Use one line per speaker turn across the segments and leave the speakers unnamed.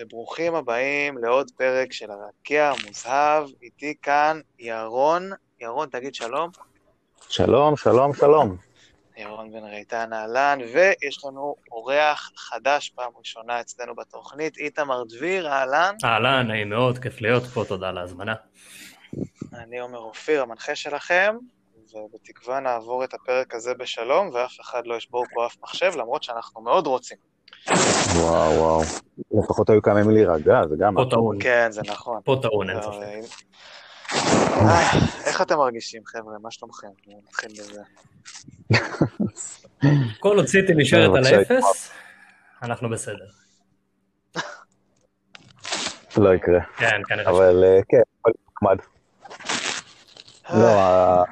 וברוכים הבאים לעוד פרק של הרקיע המוזהב. איתי כאן ירון. ירון, תגיד שלום.
שלום, שלום, שלום.
ירון בן ריתן אהלן, ויש לנו אורח חדש פעם ראשונה אצלנו בתוכנית, איתמר דביר, אהלן.
אהלן, נעים מאוד, כיף להיות פה, תודה על ההזמנה.
אני עומר אופיר, המנחה שלכם, ובתקווה נעבור את הפרק הזה בשלום, ואף אחד לא ישבור פה אף מחשב, למרות שאנחנו מאוד רוצים.
וואו, וואו. לפחות היו כמה ימים להירגע, זה גם...
פה טעון.
כן, זה נכון.
פה טעון, אין ספק.
אה, איך אתם מרגישים, חבר'ה? מה שלומכם? נתחיל בזה.
כל עוד סיטי נשארת על האפס, אנחנו בסדר.
לא יקרה.
כן, כנראה.
אבל אה, כן, הכל נחמד. לא, ה-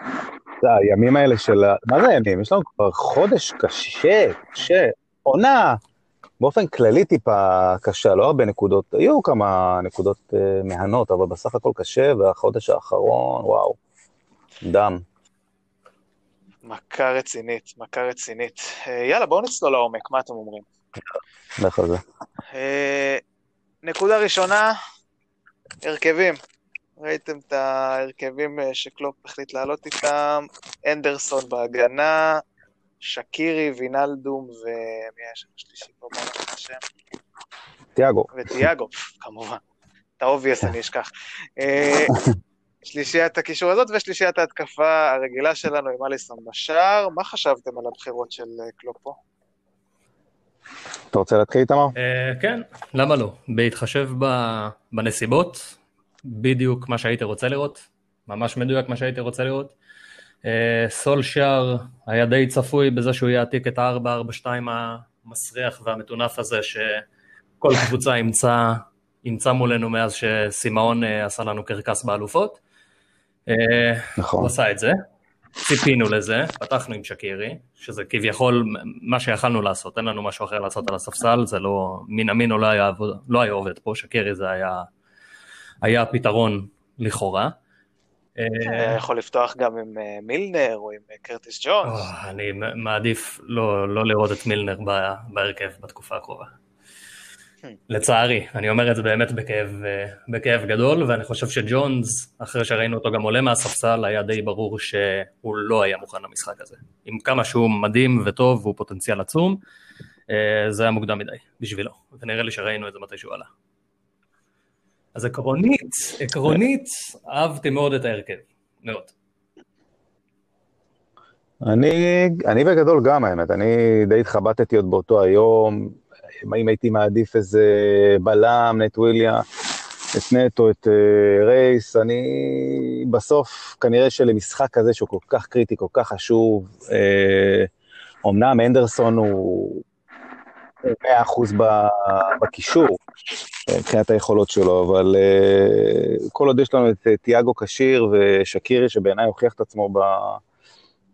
זה הימים האלה של... מה זה הימים? יש לנו כבר חודש קשה, קשה. עונה, באופן כללי טיפה קשה, לא הרבה נקודות. היו כמה נקודות אה, מהנות, אבל בסך הכל קשה, והחודש האחרון, וואו, דם.
מכה רצינית, מכה רצינית. אה, יאללה, בואו נצלול לעומק, מה אתם אומרים?
לך על זה.
אה, נקודה ראשונה, הרכבים. ראיתם את ההרכבים שקלופ החליט לעלות איתם, אנדרסון בהגנה, שקירי, וינלדום ומי היה שם השלישי פה, בוא את השם,
תיאגו.
וטיאגו, כמובן. את האובייס אני אשכח. אה, שלישיית הקישור הזאת ושלישיית ההתקפה הרגילה שלנו עם אליסון בשער. מה חשבתם על הבחירות של אה, קלופ פה?
אתה רוצה להתחיל, איתמר?
אה, כן, למה לא? בהתחשב ב- בנסיבות, בדיוק מה שהייתי רוצה לראות, ממש מדויק מה שהייתי רוצה לראות. אה, סולשאר היה די צפוי בזה שהוא יעתיק את ה-4-4-2 המסריח והמטונף הזה שכל קבוצה אימצה, אימצה מולנו מאז שסימאון אה, עשה לנו קרקס באלופות. אה,
נכון.
הוא עשה את זה, ציפינו לזה, פתחנו עם שקירי, שזה כביכול מה שיכלנו לעשות, אין לנו משהו אחר לעשות על הספסל, זה לא, מן אמינו לא היה, לא היה עובד פה, שקירי זה היה, היה הפתרון לכאורה. אה,
היה יכול לפתוח גם עם אה, מילנר או עם אה, קרטיס ג'ונס.
אני מעדיף לא, לא לראות את מילנר בהרכב בתקופה הקרובה. לצערי, אני אומר את זה באמת בכאב, בכאב גדול, ואני חושב שג'ונס, אחרי שראינו אותו גם עולה מהספסל, היה די ברור שהוא לא היה מוכן למשחק הזה. עם כמה שהוא מדהים וטוב והוא פוטנציאל עצום, זה היה מוקדם מדי בשבילו, ונראה לי שראינו את זה מתי שהוא עלה. אז עקרונית, עקרונית, אהבתי מאוד את ההרכב, מאוד.
אני, אני בגדול גם, האמת, אני די התחבטתי עוד באותו היום, אם הייתי מעדיף איזה בלם, נט וויליאם, את נטו, את אה, רייס, אני בסוף, כנראה שלמשחק כזה שהוא כל כך קריטי, כל כך חשוב, אה, אמנם אנדרסון הוא 100% ב- בקישור, אה, מבחינת היכולות שלו, אבל אה, כל עוד יש לנו את אה, תיאגו כשיר ושקירי, שבעיניי הוכיח את עצמו.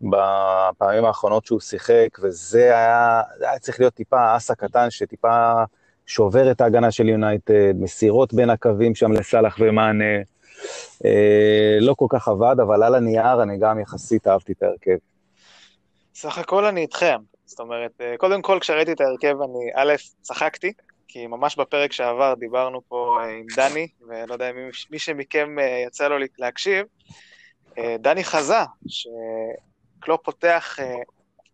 בפעמים האחרונות שהוא שיחק, וזה היה, היה צריך להיות טיפה אס הקטן, שטיפה שובר את ההגנה של יונייטד, מסירות בין הקווים שם לסאלח ומאנה. לא כל כך עבד, אבל על הנייר אני גם יחסית אהבתי את ההרכב.
סך הכל אני איתכם. זאת אומרת, אה, קודם כל כשראיתי את ההרכב אני א', צחקתי, כי ממש בפרק שעבר דיברנו פה אה, עם דני, ולא יודע אם מי, מי שמכם אה, יצא לו להקשיב, דני חזה שקלופ פותח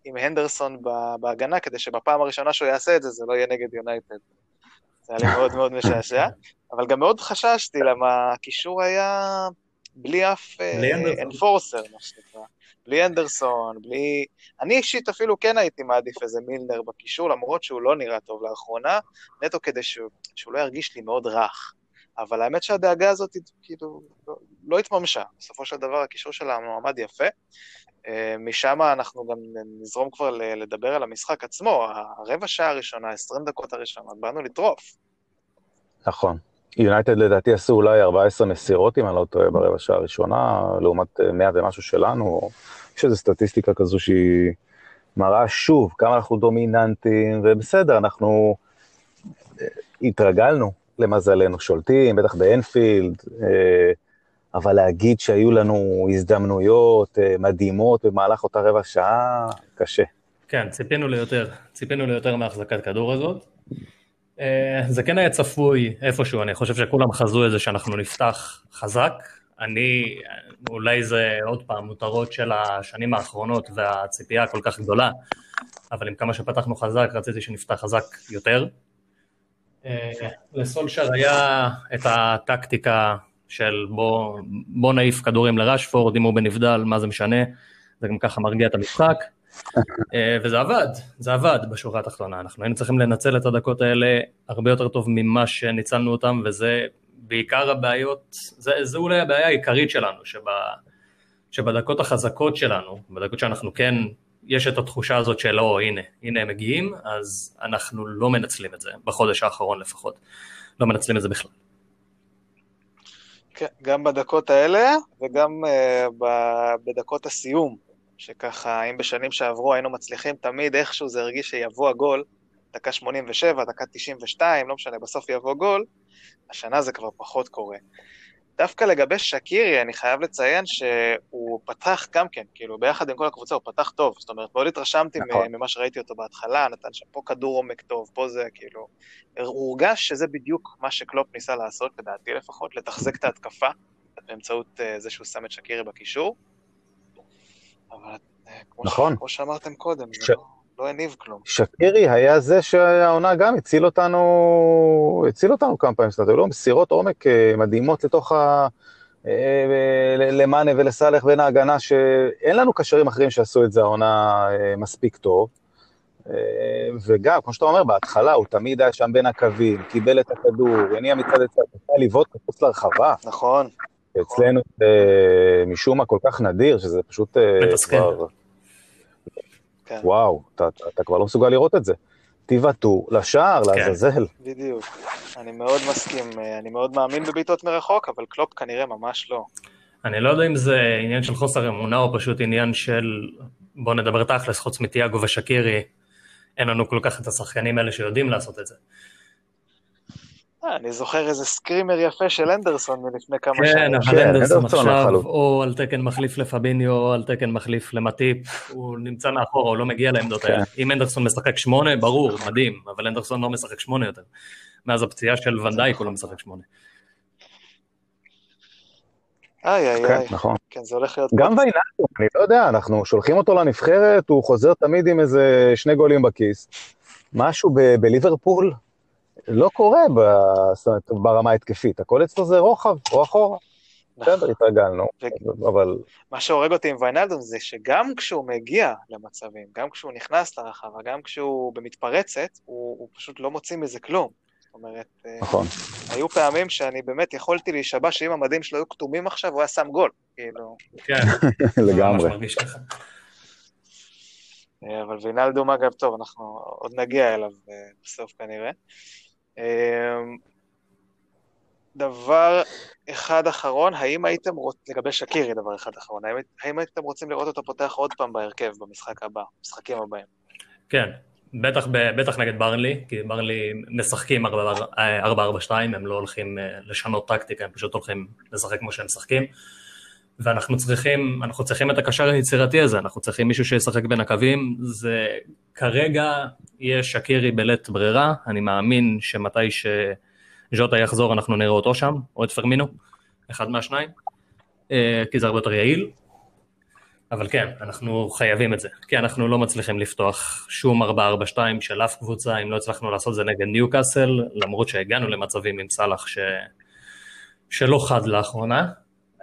עם הנדרסון בהגנה, כדי שבפעם הראשונה שהוא יעשה את זה, זה לא יהיה נגד יונייטד. זה היה לי מאוד מאוד משעשע, אבל גם מאוד חששתי, למה הקישור היה בלי אף. אנפורסר, מה שנקרא. בלי אנדרסון, בלי... אני אישית אפילו כן הייתי מעדיף איזה מילנר בקישור, למרות שהוא לא נראה טוב לאחרונה, נטו כדי שהוא, שהוא לא ירגיש לי מאוד רך. אבל האמת שהדאגה הזאת כאילו לא, לא התממשה. בסופו של דבר הקישור שלנו עמד יפה. אה, משם אנחנו גם נזרום כבר לדבר על המשחק עצמו. הרבע שעה הראשונה, 20 דקות הראשונות, באנו לטרוף.
נכון. יונייטד לדעתי עשו אולי 14 מסירות, אם אני לא טועה, ברבע שעה הראשונה, לעומת אה, 100 ומשהו שלנו. יש איזו סטטיסטיקה כזו שהיא מראה שוב כמה אנחנו דומיננטים, ובסדר, אנחנו אה, התרגלנו, למזלנו, שולטים, בטח באנפילד, אה, אבל להגיד שהיו לנו הזדמנויות אה, מדהימות במהלך אותה רבע שעה, קשה.
כן, ציפינו ליותר, ציפינו ליותר מהחזקת כדור הזאת. אה, זה כן היה צפוי איפשהו, אני חושב שכולם חזו את זה שאנחנו נפתח חזק. אני, אולי זה עוד פעם מותרות של השנים האחרונות והציפייה הכל כך גדולה, אבל עם כמה שפתחנו חזק, רציתי שנפתח חזק יותר. אה, לסולשר היה את הטקטיקה של בוא, בוא נעיף כדורים לרשפורד, אם הוא בנבדל, מה זה משנה, זה גם ככה מרגיע את המשחק. אה, וזה עבד, זה עבד בשורה התחתונה, אנחנו היינו צריכים לנצל את הדקות האלה הרבה יותר טוב ממה שניצלנו אותם, וזה בעיקר הבעיות, זה, זה אולי הבעיה העיקרית שלנו, שבה, שבדקות החזקות שלנו, בדקות שאנחנו כן, יש את התחושה הזאת של או הנה, הנה הם מגיעים, אז אנחנו לא מנצלים את זה, בחודש האחרון לפחות, לא מנצלים את זה בכלל.
כן, גם בדקות האלה וגם uh, בדקות הסיום, שככה, אם בשנים שעברו היינו מצליחים תמיד, איכשהו זה הרגיש שיבוא הגול, דקה 87, דקה 92, לא משנה, בסוף יבוא גול, השנה זה כבר פחות קורה. דווקא לגבי שקירי, אני חייב לציין שהוא פתח גם כן, כאילו, ביחד עם כל הקבוצה הוא פתח טוב. זאת אומרת, מאוד התרשמתי נכון. ממה שראיתי אותו בהתחלה, נתן שם פה כדור עומק טוב, פה זה כאילו... הורגש שזה בדיוק מה שקלופ ניסה לעשות, לדעתי לפחות, לתחזק את ההתקפה, באמצעות uh, זה שהוא שם את שקירי בקישור. אבל כמו, נכון. ש... כמו שאמרתם קודם, ש... זה לא... לא הניב כלום.
שקירי היה זה שהעונה גם הציל אותנו, הציל אותנו כמה פעמים, זאת אומרת, היו לו מסירות עומק אה, מדהימות לתוך ה... אה, למאנה ולסאלח בין ההגנה, שאין לנו קשרים אחרים שעשו את זה העונה אה, מספיק טוב. וגם, כמו שאתה אומר, בהתחלה הוא תמיד היה שם בין הקווים, קיבל את הכדור, הניע מצד לצד, ניסה לבעוט מחוץ לרחבה.
נכון.
אצלנו זה משום מה כל כך נדיר, שזה פשוט...
מתסכל.
כן. וואו, אתה, אתה כבר לא מסוגל לראות את זה. תבעטו לשער, כן. לעזאזל.
בדיוק. אני מאוד מסכים, אני מאוד מאמין בבעיטות מרחוק, אבל קלופ כנראה ממש לא.
אני לא יודע אם זה עניין של חוסר אמונה או פשוט עניין של, בוא נדבר תכלס, חוץ מתיאגו ושקירי, אין לנו כל כך את השחקנים האלה שיודעים לעשות את זה.
אני זוכר איזה סקרימר יפה של אנדרסון מלפני כמה
שנים. כן, אבל אנדרסון עכשיו או על תקן מחליף לפביניו או על תקן מחליף למטיפ, הוא נמצא מאחורה, הוא לא מגיע לעמדות האלה. כן. אם אנדרסון משחק שמונה, ברור, מדהים, אבל אנדרסון לא משחק שמונה יותר. מאז הפציעה של ונדייק הוא לא משחק שמונה.
איי, איי, כן, איי. נכון. כן, זה הולך להיות...
גם ויינלדום, אני לא יודע, אנחנו שולחים אותו לנבחרת, הוא חוזר תמיד עם איזה שני גולים בכיס. משהו בליברפול, לא קורה ברמה ההתקפית, הכל אצלו זה רוחב או אחורה. נכון. בסדר, התרגלנו, אבל...
מה שהורג אותי עם ויינלדום זה שגם כשהוא מגיע למצבים, גם כשהוא נכנס לרחבה, גם כשהוא במתפרצת, הוא, הוא פשוט לא מוציא מזה כלום. זאת אומרת, אה, נכון. היו פעמים שאני באמת יכולתי להישבע שאם המדים שלו היו כתומים עכשיו, הוא היה שם גול, כאילו...
כן,
לגמרי.
אה, אבל וינלדום, אגב, טוב, אנחנו עוד נגיע אליו אה, בסוף כנראה. אמ, דבר אחד אחרון, האם הייתם רוצים, לגבי שקירי דבר אחד אחרון, האם, האם הייתם רוצים לראות אותו פותח עוד פעם בהרכב במשחק הבא, במשחקים הבאים?
כן, בטח, בטח נגד ברנלי, כי ברנלי משחקים 4-4-2, הם לא הולכים אה, לשנות טקטיקה, הם פשוט הולכים לשחק כמו שהם משחקים. ואנחנו צריכים, אנחנו צריכים את הקשר היצירתי הזה, אנחנו צריכים מישהו שישחק בין הקווים, זה כרגע יהיה שקירי בלית ברירה, אני מאמין שמתי שז'וטה יחזור אנחנו נראה אותו שם, או את פרמינו, אחד מהשניים, אה, כי זה הרבה יותר יעיל, אבל כן, אנחנו חייבים את זה, כי אנחנו לא מצליחים לפתוח שום 4-4-2 של אף קבוצה, אם לא הצלחנו לעשות זה נגד ניו קאסל, למרות שהגענו למצבים עם סאלח ש... שלא חד לאחרונה,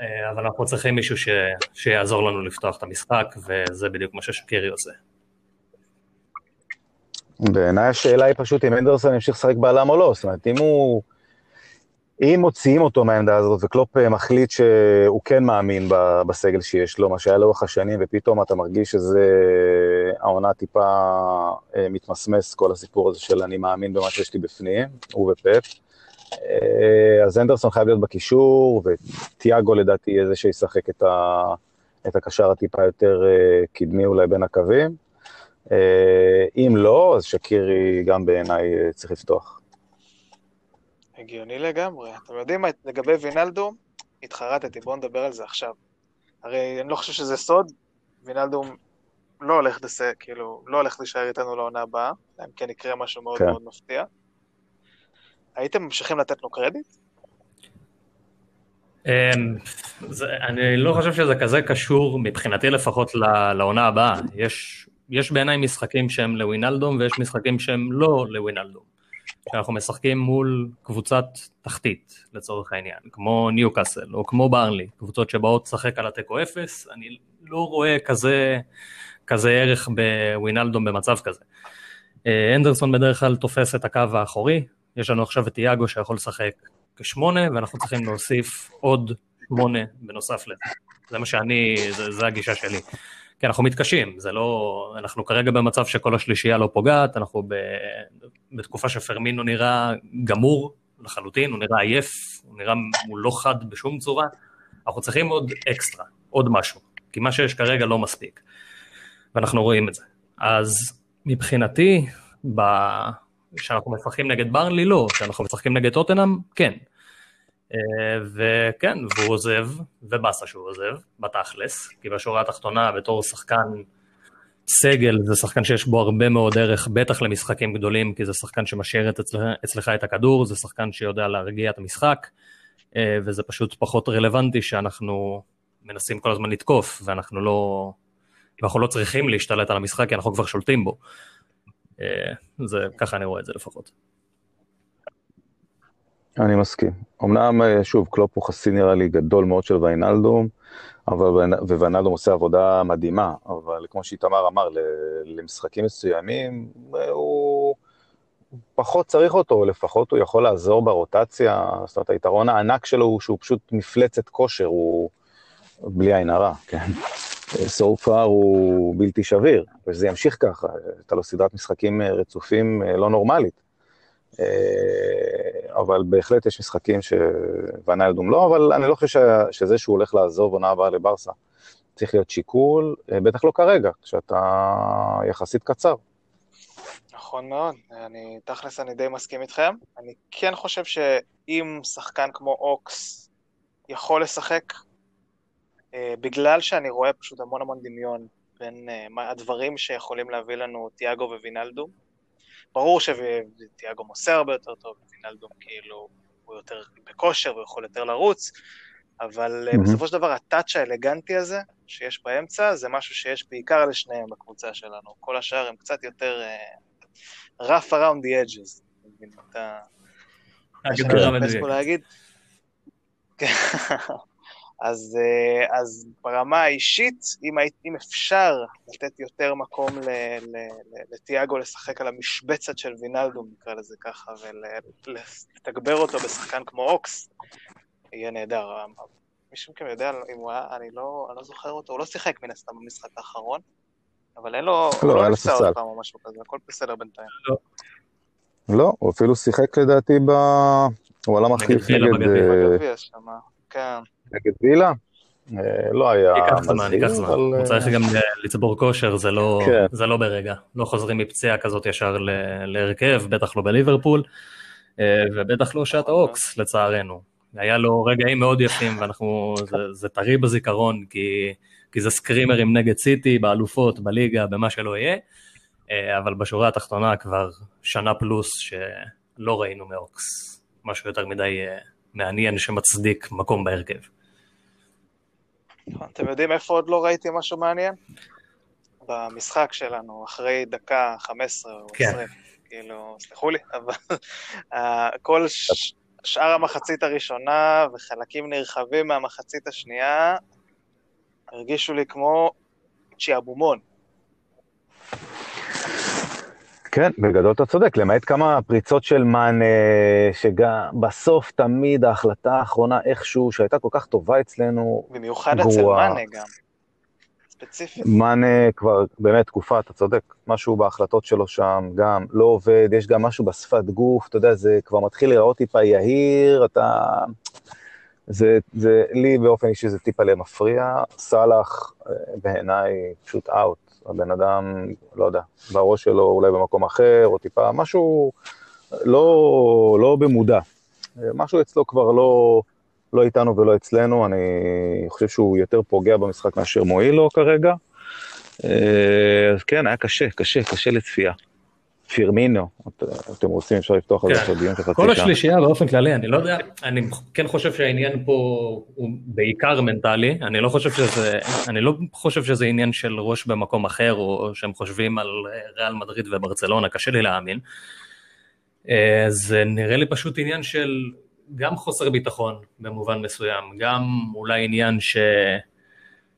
אה, אבל אנחנו צריכים מישהו ש... שיעזור לנו לפתוח את המשחק, וזה בדיוק מה ששקירי עושה.
בעיניי השאלה היא פשוט אם אנדרסון ימשיך לשחק בעלם או לא, זאת אומרת, אם הוא... אם מוציאים אותו מהעמדה הזאת וקלופ אה, מחליט שהוא כן מאמין בסגל שיש לו, מה שהיה לאורך השנים, ופתאום אתה מרגיש שזה העונה טיפה אה, מתמסמס, כל הסיפור הזה של אני מאמין במה שיש לי בפנים, הוא ופפ. אה, אז אנדרסון חייב להיות בקישור, וטיאגו לדעתי יהיה זה שישחק את, ה, את הקשר הטיפה יותר אה, קדמי אולי בין הקווים. אה, אם לא, אז שקירי גם בעיניי צריך לפתוח.
הגיוני לגמרי. אתם יודעים מה, לגבי וינלדום, התחרטתי, בואו נדבר על זה עכשיו. הרי אני לא חושב שזה סוד, וינלדום לא הולך לסיים, כאילו, לא הולך להישאר איתנו לעונה הבאה, אלא אם כן יקרה משהו מאוד כן. מאוד מפתיע. הייתם ממשיכים לתת לו קרדיט?
אמ, אני לא חושב שזה כזה קשור, מבחינתי לפחות, לעונה הבאה. יש, יש בעיניי משחקים שהם לווינלדום ויש משחקים שהם לא לווינלדום. כשאנחנו משחקים מול קבוצת תחתית, לצורך העניין, כמו ניוקאסל או כמו ברנלי, קבוצות שבאות לשחק על התיקו אפס, אני לא רואה כזה, כזה ערך בווינלדום במצב כזה. אה, אנדרסון בדרך כלל תופס את הקו האחורי, יש לנו עכשיו את יאגו שיכול לשחק כשמונה, ואנחנו צריכים להוסיף עוד שמונה בנוסף לזה. זה מה שאני, זה, זה הגישה שלי. כי אנחנו מתקשים, זה לא, אנחנו כרגע במצב שכל השלישייה לא פוגעת, אנחנו ב, בתקופה שפרמינו נראה גמור לחלוטין, הוא נראה עייף, הוא נראה, הוא לא חד בשום צורה, אנחנו צריכים עוד אקסטרה, עוד משהו, כי מה שיש כרגע לא מספיק, ואנחנו רואים את זה. אז מבחינתי, כשאנחנו משחקים נגד ברנלי לא, כשאנחנו משחקים נגד טוטנאם כן. אה, וכן, והוא עוזב, ובאסה שהוא עוזב, בתכלס, כי בשורה התחתונה בתור שחקן סגל זה שחקן שיש בו הרבה מאוד ערך, בטח למשחקים גדולים, כי זה שחקן שמשאיר אצלך, אצלך את הכדור, זה שחקן שיודע להרגיע את המשחק, אה, וזה פשוט פחות רלוונטי שאנחנו מנסים כל הזמן לתקוף, ואנחנו לא, ואנחנו לא צריכים להשתלט על המשחק, כי אנחנו כבר שולטים בו. אה, זה, ככה אני רואה את זה לפחות.
אני מסכים. אמנם, אה, שוב, קלופ הוא חסי נראה לי גדול מאוד של ויינלדום, אבל, וויינלדום עושה עבודה מדהימה, אבל כמו שאיתמר אמר, למשחקים מסוימים, אה, הוא פחות צריך אותו, לפחות הוא יכול לעזור ברוטציה, זאת אומרת, היתרון הענק שלו הוא שהוא פשוט מפלצת כושר, הוא בלי עין הרע, כן. so far הוא בלתי שביר, ושזה ימשיך ככה, הייתה לו סדרת משחקים אה, רצופים לא נורמלית. אה, אבל בהחלט יש משחקים שוונאלדום לא, אבל אני לא חושב שזה שהוא הולך לעזוב עונה הבאה לברסה. צריך להיות שיקול, בטח לא כרגע, כשאתה יחסית קצר.
נכון מאוד, אני, תכלס אני די מסכים איתכם. אני כן חושב שאם שחקן כמו אוקס יכול לשחק אה, בגלל שאני רואה פשוט המון המון דמיון בין הדברים שיכולים להביא לנו תיאגו ווינלדום. ברור שתיאגו מוסר הרבה יותר טוב, ווינלדום כאילו הוא יותר בכושר, הוא יכול יותר לרוץ, אבל mm-hmm. בסופו של דבר הטאץ' האלגנטי הזה שיש באמצע, זה משהו שיש בעיקר לשניהם בקבוצה שלנו. כל השאר הם קצת יותר uh, rough around the edges. אתה... הגדרה מדויקת. אז, אה, אז ברמה האישית, אם, אם אפשר לתת יותר מקום לתיאגו לשחק על המשבצת של וינלדום, נקרא לזה ככה, ולתגבר אותו בשחקן כמו אוקס, יהיה נהדר. מישהו מכם יודע אם הוא היה, אני לא, אני לא זוכר אותו, הוא לא שיחק מן הסתם במשחק האחרון, אבל אין לו, לא, הוא לא נפצע עוד פעם או משהו כזה, הכל בסדר בינתיים.
לא. לא, הוא אפילו שיחק לדעתי ב... הוא עלה מחליף נגד... שם, כן. נגד וילה? אה, לא היה
ייקח זמן, ייקח זמן. הוא צריך גם לצבור כושר, לא- כן. זה לא ברגע. לא חוזרים מפציעה כזאת ישר להרכב, בטח לא בליברפול, אה, ובטח לא שעת האוקס, לצערנו. היה לו רגעים מאוד יפים, ואנחנו, זה טרי בזיכרון, כי זה סקרימרים נגד סיטי, באלופות, בליגה, במה שלא יהיה, אה, אבל בשורה התחתונה כבר שנה פלוס שלא ראינו מאוקס משהו יותר מדי מעניין שמצדיק מקום בהרכב.
אתם יודעים איפה עוד לא ראיתי משהו מעניין? במשחק שלנו, אחרי דקה 15 או 20. כן. כאילו, סלחו לי, אבל כל שאר המחצית הראשונה וחלקים נרחבים מהמחצית השנייה הרגישו לי כמו צ'יאבומון.
כן, בגדול אתה צודק, למעט כמה פריצות של מאנה, שבסוף תמיד ההחלטה האחרונה איכשהו, שהייתה כל כך טובה אצלנו,
במיוחד אצל מאנה גם, ספציפית.
מאנה כבר באמת תקופה, אתה צודק, משהו בהחלטות שלו שם גם לא עובד, יש גם משהו בשפת גוף, אתה יודע, זה כבר מתחיל להיראות טיפה יהיר, אתה... זה, זה, לי באופן אישי זה טיפה למפריע, סאלח אה, בעיניי פשוט אאוט, הבן אדם, לא יודע, בראש שלו אולי במקום אחר, או טיפה, משהו לא, לא במודע. משהו אצלו כבר לא, לא איתנו ולא אצלנו, אני חושב שהוא יותר פוגע במשחק מאשר מועיל לו כרגע. אה, אז כן, היה קשה, קשה, קשה לצפייה. פירמינו, אתם רוצים, אפשר לפתוח על זה
כן.
דיון של חצי
כל. השלישייה באופן כללי, אני לא יודע, אני כן חושב שהעניין פה הוא בעיקר מנטלי, אני לא חושב שזה, אני לא חושב שזה עניין של ראש במקום אחר, או שהם חושבים על ריאל מדריד וברצלונה, קשה לי להאמין. אה, זה נראה לי פשוט עניין של גם חוסר ביטחון במובן מסוים, גם אולי עניין ש...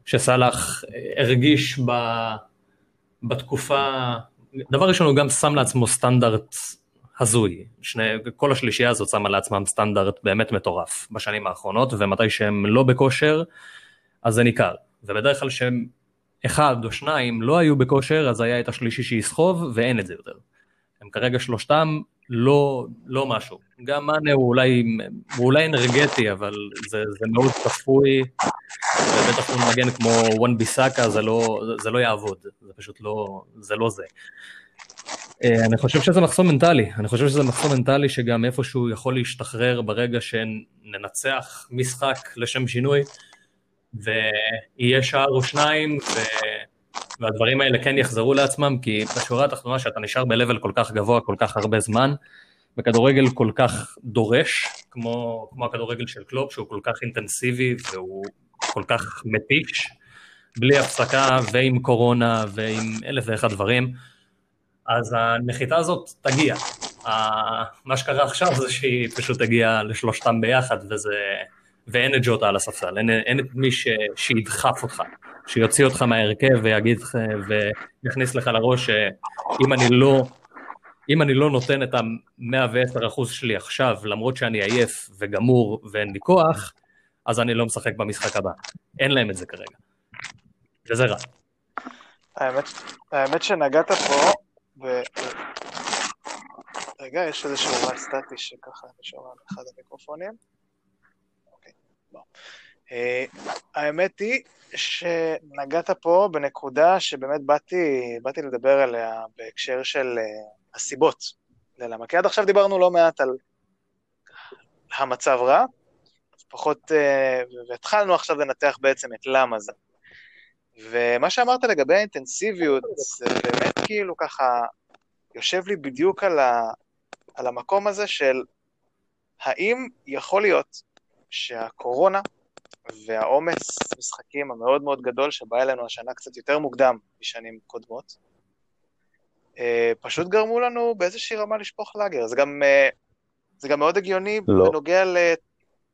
שסאלח הרגיש ב... בתקופה, דבר ראשון הוא גם שם לעצמו סטנדרט הזוי, שני, כל השלישייה הזאת שמה לעצמם סטנדרט באמת מטורף בשנים האחרונות, ומתי שהם לא בכושר, אז זה ניכר, ובדרך כלל שהם אחד או שניים לא היו בכושר, אז היה את השלישי שיסחוב, ואין את זה יותר. הם כרגע שלושתם לא, לא משהו. גם מאנה הוא אולי, הוא אולי אנרגטי, אבל זה, זה מאוד צפוי, ובטח הוא מגן כמו וואן ביסאקה, זה לא, זה, זה לא יעבוד, זה פשוט לא, זה לא זה. אה, אני חושב שזה מחסום מנטלי, אני חושב שזה מחסום מנטלי שגם איפשהו יכול להשתחרר ברגע שננצח משחק לשם שינוי, ויהיה שער או שניים, ו... והדברים האלה כן יחזרו לעצמם, כי בשורה התחתונה שאתה נשאר ב-level כל כך גבוה כל כך הרבה זמן, בכדורגל כל כך דורש, כמו, כמו הכדורגל של קלופ, שהוא כל כך אינטנסיבי והוא כל כך מתיש, בלי הפסקה ועם קורונה ועם אלף ואחד דברים, אז הנחיתה הזאת תגיע. מה שקרה עכשיו זה שהיא פשוט תגיע לשלושתם ביחד, וזה... ואין את ג'וטה על הספסל, אין, אין את מי ש, שידחף אותך, שיוציא אותך מההרכב ויגיד, ויכניס לך לראש שאם אני לא, אם אני לא נותן את ה-110% שלי עכשיו, למרות שאני עייף וגמור ואין לי כוח, אז אני לא משחק במשחק הבא. אין להם את זה כרגע. וזה רע.
האמת, האמת שנגעת פה, ו... רגע, יש איזשהו רעש סטטי שככה אני שומע באחד המיקרופונים. אה, האמת היא שנגעת פה בנקודה שבאמת באתי, באתי לדבר עליה בהקשר של אה, הסיבות ללמה. כי עד עכשיו דיברנו לא מעט על המצב רע, פחות, אה, והתחלנו עכשיו לנתח בעצם את למה זה. ומה שאמרת לגבי האינטנסיביות, זה באמת כאילו ככה יושב לי בדיוק על, ה, על המקום הזה של האם יכול להיות שהקורונה והעומס משחקים המאוד מאוד גדול שבא אלינו השנה קצת יותר מוקדם משנים קודמות, אה, פשוט גרמו לנו באיזושהי רמה לשפוך לאגר. זה גם, אה, זה גם מאוד הגיוני לא. בנוגע ל...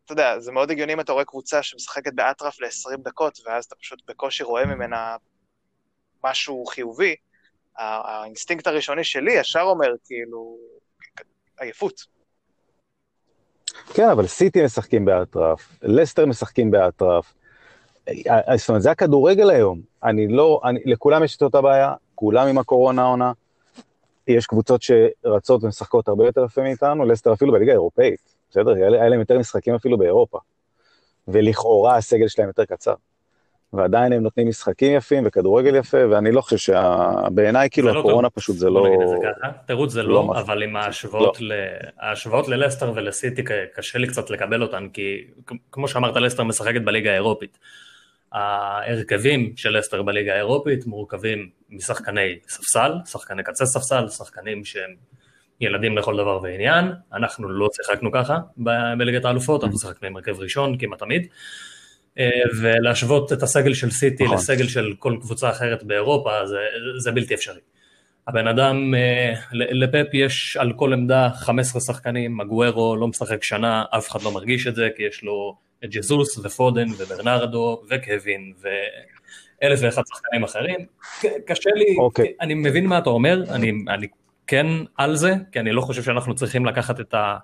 אתה יודע, זה מאוד הגיוני אם אתה רואה קבוצה שמשחקת באטרף ל-20 דקות, ואז אתה פשוט בקושי רואה ממנה משהו חיובי. האינסטינקט הראשוני שלי ישר אומר, כאילו, עייפות.
כן, אבל סיטי משחקים באטרף, לסטר משחקים באטרף. אה, זאת אומרת, זה הכדורגל היום. אני לא, אני, לכולם יש את אותה בעיה, כולם עם הקורונה עונה. יש קבוצות שרצות ומשחקות הרבה יותר יפה מאיתנו, לסטר אפילו בליגה האירופאית, בסדר? היה להם יותר משחקים אפילו באירופה. ולכאורה הסגל שלהם יותר קצר. ועדיין הם נותנים משחקים יפים וכדורגל יפה, ואני לא חושב שבעיניי כאילו
לא
הקורונה פשוט זה לא...
תירוץ זה לא, לא אבל עם ההשוואות, לא. ל... ההשוואות ללסטר ולסיטי קשה לי קצת לקבל אותן, כי כמו שאמרת, לסטר משחקת בליגה האירופית. ההרכבים של לסטר בליגה האירופית מורכבים משחקני ספסל, שחקני קצה ספסל, שחקנים שהם ילדים לכל דבר ועניין, אנחנו לא שיחקנו ככה בליגת האלופות, אנחנו שיחקנו עם הרכב ראשון כמעט תמיד. אה, ולהשוות את הסגל של סיטי נכון. לסגל של כל קבוצה אחרת באירופה, זה, זה בלתי אפשרי. הבן אדם, אה, לפפ יש על כל עמדה 15 שחקנים, מגוורו לא משחק שנה, אף אחד לא מרגיש את זה, כי יש לו את ג'זוס ופודן וברנרדו וקווין ואלף ואחד שחקנים אחרים. קשה לי, okay. אוקיי. אני מבין מה אתה אומר, אני, אני כן על זה, כי אני לא חושב שאנחנו צריכים לקחת את ה...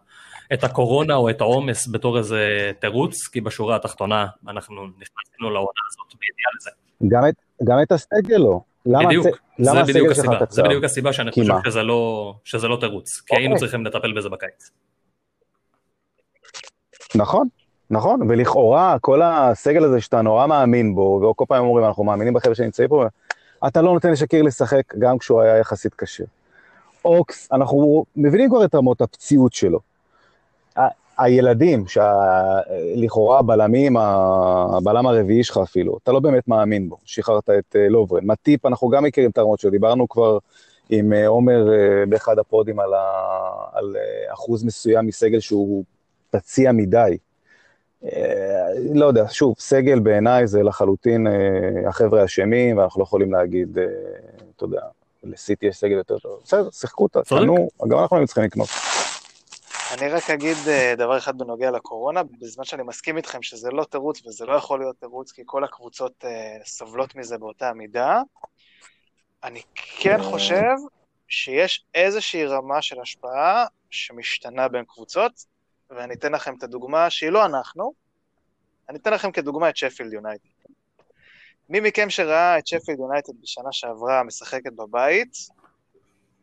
את הקורונה או את העומס בתור איזה תירוץ, כי בשורה התחתונה אנחנו נכנסנו לעונה הזאת בידיעה לזה.
גם את, גם את הסגל לא. למה
בדיוק, הס... למה זה בדיוק הסיבה, זה בדיוק הסיבה שאני חושב שזה לא, שזה לא תירוץ, כי היינו אוקיי. צריכים לטפל בזה בקיץ.
נכון, נכון, ולכאורה כל הסגל הזה שאתה נורא מאמין בו, וכל פעם אומרים אנחנו מאמינים בחבר'ה שנמצאים פה, אתה לא נותן לשקירי לשחק גם כשהוא היה יחסית קשה. אוקס, אנחנו מבינים כבר את רמות הפציעות שלו. הילדים, שלכאורה הבלמים, הבלם הרביעי שלך אפילו, אתה לא באמת מאמין בו, שחררת את אה, לוברן. מטיפ, אנחנו גם מכירים את הרמות שלו, דיברנו כבר עם אה, עומר אה, באחד הפודים על, ה, על אחוז מסוים מסגל שהוא פציע מדי. לא יודע, שוב, סגל בעיניי זה לחלוטין החבר'ה אשמים, ואנחנו לא יכולים להגיד, אתה יודע, לסיטי יש סגל יותר טוב. בסדר, שיחקו אותה, קנו, גם אנחנו היינו צריכים לקנות.
אני רק אגיד אה, דבר אחד בנוגע לקורונה, בזמן שאני מסכים איתכם שזה לא תירוץ וזה לא יכול להיות תירוץ, כי כל הקבוצות uh, סובלות מזה באותה מידה, אני כן חושב שיש איזושהי רמה של השפעה שמשתנה בין קבוצות, ואני אתן לכם את הדוגמה שהיא לא אנחנו, אני אתן לכם כדוגמה את שפילד יונייטד. מי מכם שראה את שפילד יונייטד בשנה שעברה משחקת בבית,